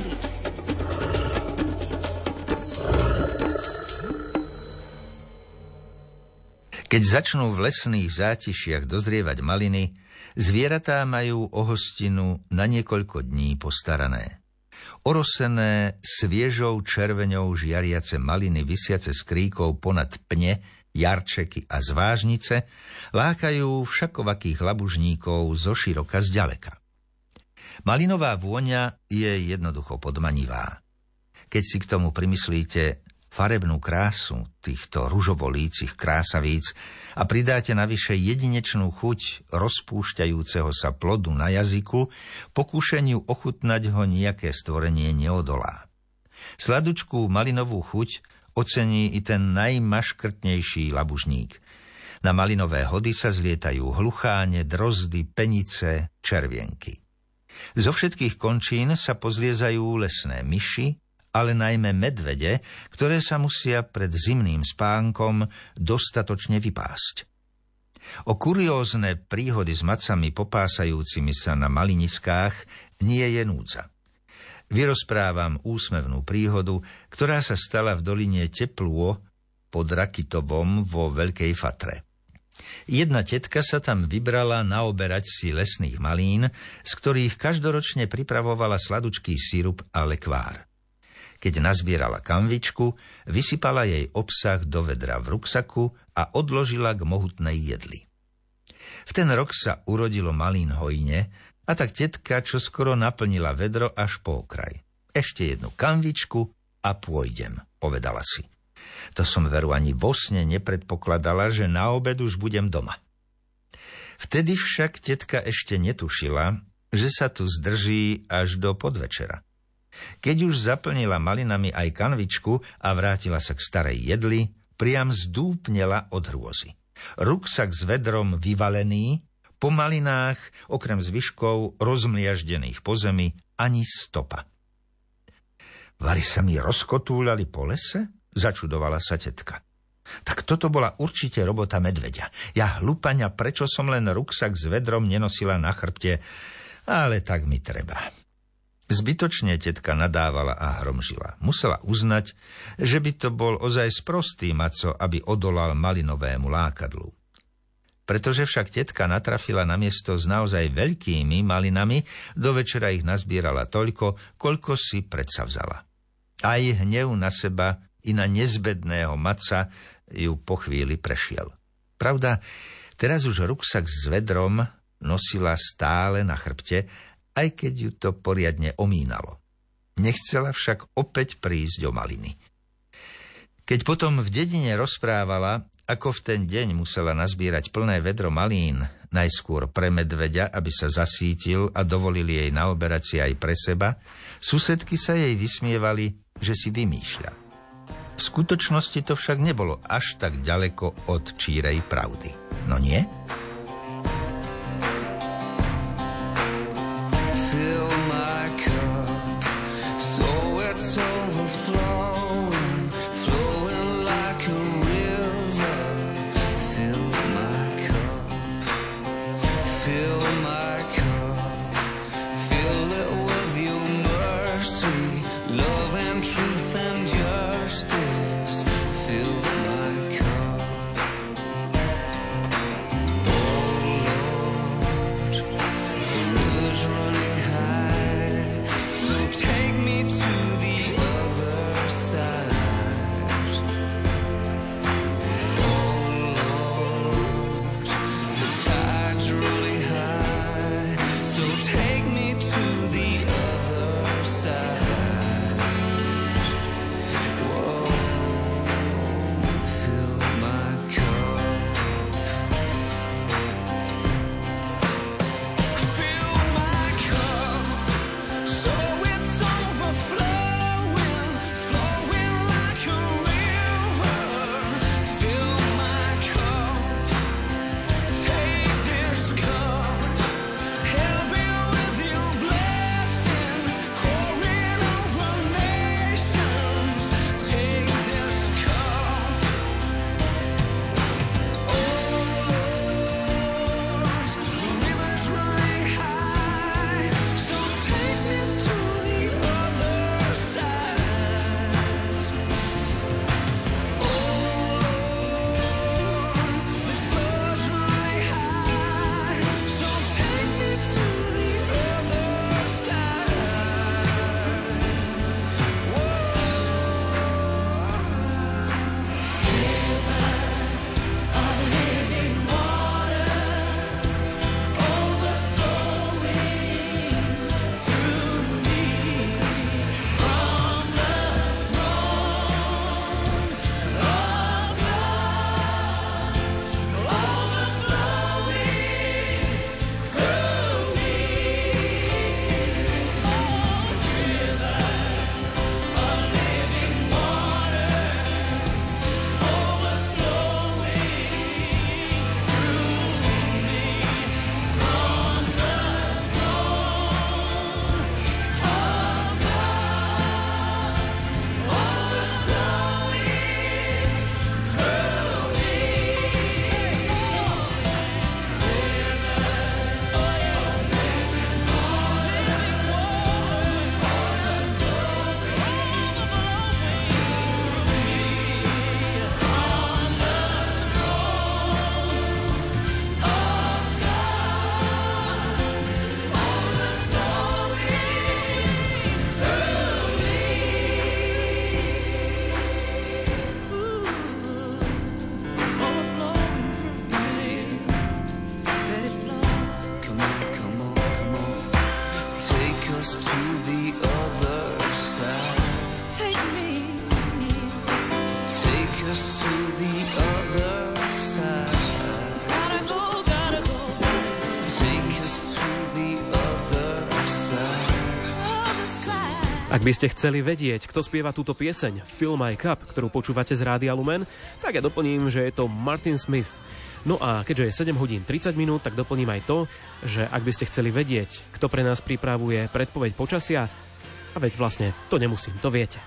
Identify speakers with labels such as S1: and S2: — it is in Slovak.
S1: prírody.
S2: Keď začnú v lesných zátišiach dozrievať maliny, zvieratá majú o hostinu na niekoľko dní postarané. Orosené, sviežou červeňou žiariace maliny vysiace z kríkov ponad pne, jarčeky a zvážnice lákajú všakovakých labužníkov zo široka zďaleka. Malinová vôňa je jednoducho podmanivá. Keď si k tomu primyslíte farebnú krásu týchto ružovolícich krásavíc a pridáte navyše jedinečnú chuť rozpúšťajúceho sa plodu na jazyku, pokúšeniu ochutnať ho nejaké stvorenie neodolá. Sladučkú malinovú chuť ocení i ten najmaškrtnejší labužník. Na malinové hody sa zlietajú hlucháne, drozdy, penice, červienky. Zo všetkých končín sa pozliezajú lesné myši, ale najmä medvede, ktoré sa musia pred zimným spánkom dostatočne vypásť. O kuriózne príhody s macami popásajúcimi sa na maliniskách nie je núdza. Vyrozprávam úsmevnú príhodu, ktorá sa stala v doline Teplúo pod Rakitovom vo Veľkej Fatre. Jedna tetka sa tam vybrala naoberať si lesných malín, z ktorých každoročne pripravovala sladučký sírup a lekvár. Keď nazbierala kamvičku, vysypala jej obsah do vedra v ruksaku a odložila k mohutnej jedli. V ten rok sa urodilo malín hojne a tak tetka čo skoro naplnila vedro až po okraj. Ešte jednu kamvičku a pôjdem, povedala si. To som veru ani vo sne nepredpokladala, že na obed už budem doma. Vtedy však tetka ešte netušila, že sa tu zdrží až do podvečera. Keď už zaplnila malinami aj kanvičku a vrátila sa k starej jedli, priam zdúpnela od hrôzy. Ruksak s vedrom vyvalený, po malinách, okrem zvyškov rozmliaždených po zemi, ani stopa. Vary sa mi rozkotúľali po lese? Začudovala sa tetka. Tak toto bola určite robota medveďa. Ja hlupania, prečo som len ruksak s vedrom nenosila na chrbte, ale tak mi treba. Zbytočne tetka nadávala a hromžila. Musela uznať, že by to bol ozaj sprostý maco, aby odolal malinovému lákadlu. Pretože však tetka natrafila na miesto s naozaj veľkými malinami, do večera ich nazbierala toľko, koľko si predsa vzala. Aj hnev na seba i na nezbedného maca ju po chvíli prešiel. Pravda, teraz už ruksak s vedrom nosila stále na chrbte aj keď ju to poriadne omínalo. Nechcela však opäť prísť o maliny. Keď potom v dedine rozprávala, ako v ten deň musela nazbierať plné vedro malín, najskôr pre medveďa, aby sa zasítil a dovolili jej naoberať si aj pre seba, susedky sa jej vysmievali, že si vymýšľa. V skutočnosti to však nebolo až tak ďaleko od čírej pravdy. No nie?
S1: Ak by ste chceli vedieť, kto spieva túto pieseň Fill My Cup, ktorú počúvate z Rádia Lumen, tak ja doplním, že je to Martin Smith. No a keďže je 7 hodín 30 minút, tak doplním aj to, že ak by ste chceli vedieť, kto pre nás pripravuje predpoveď počasia, a veď vlastne to nemusím, to viete.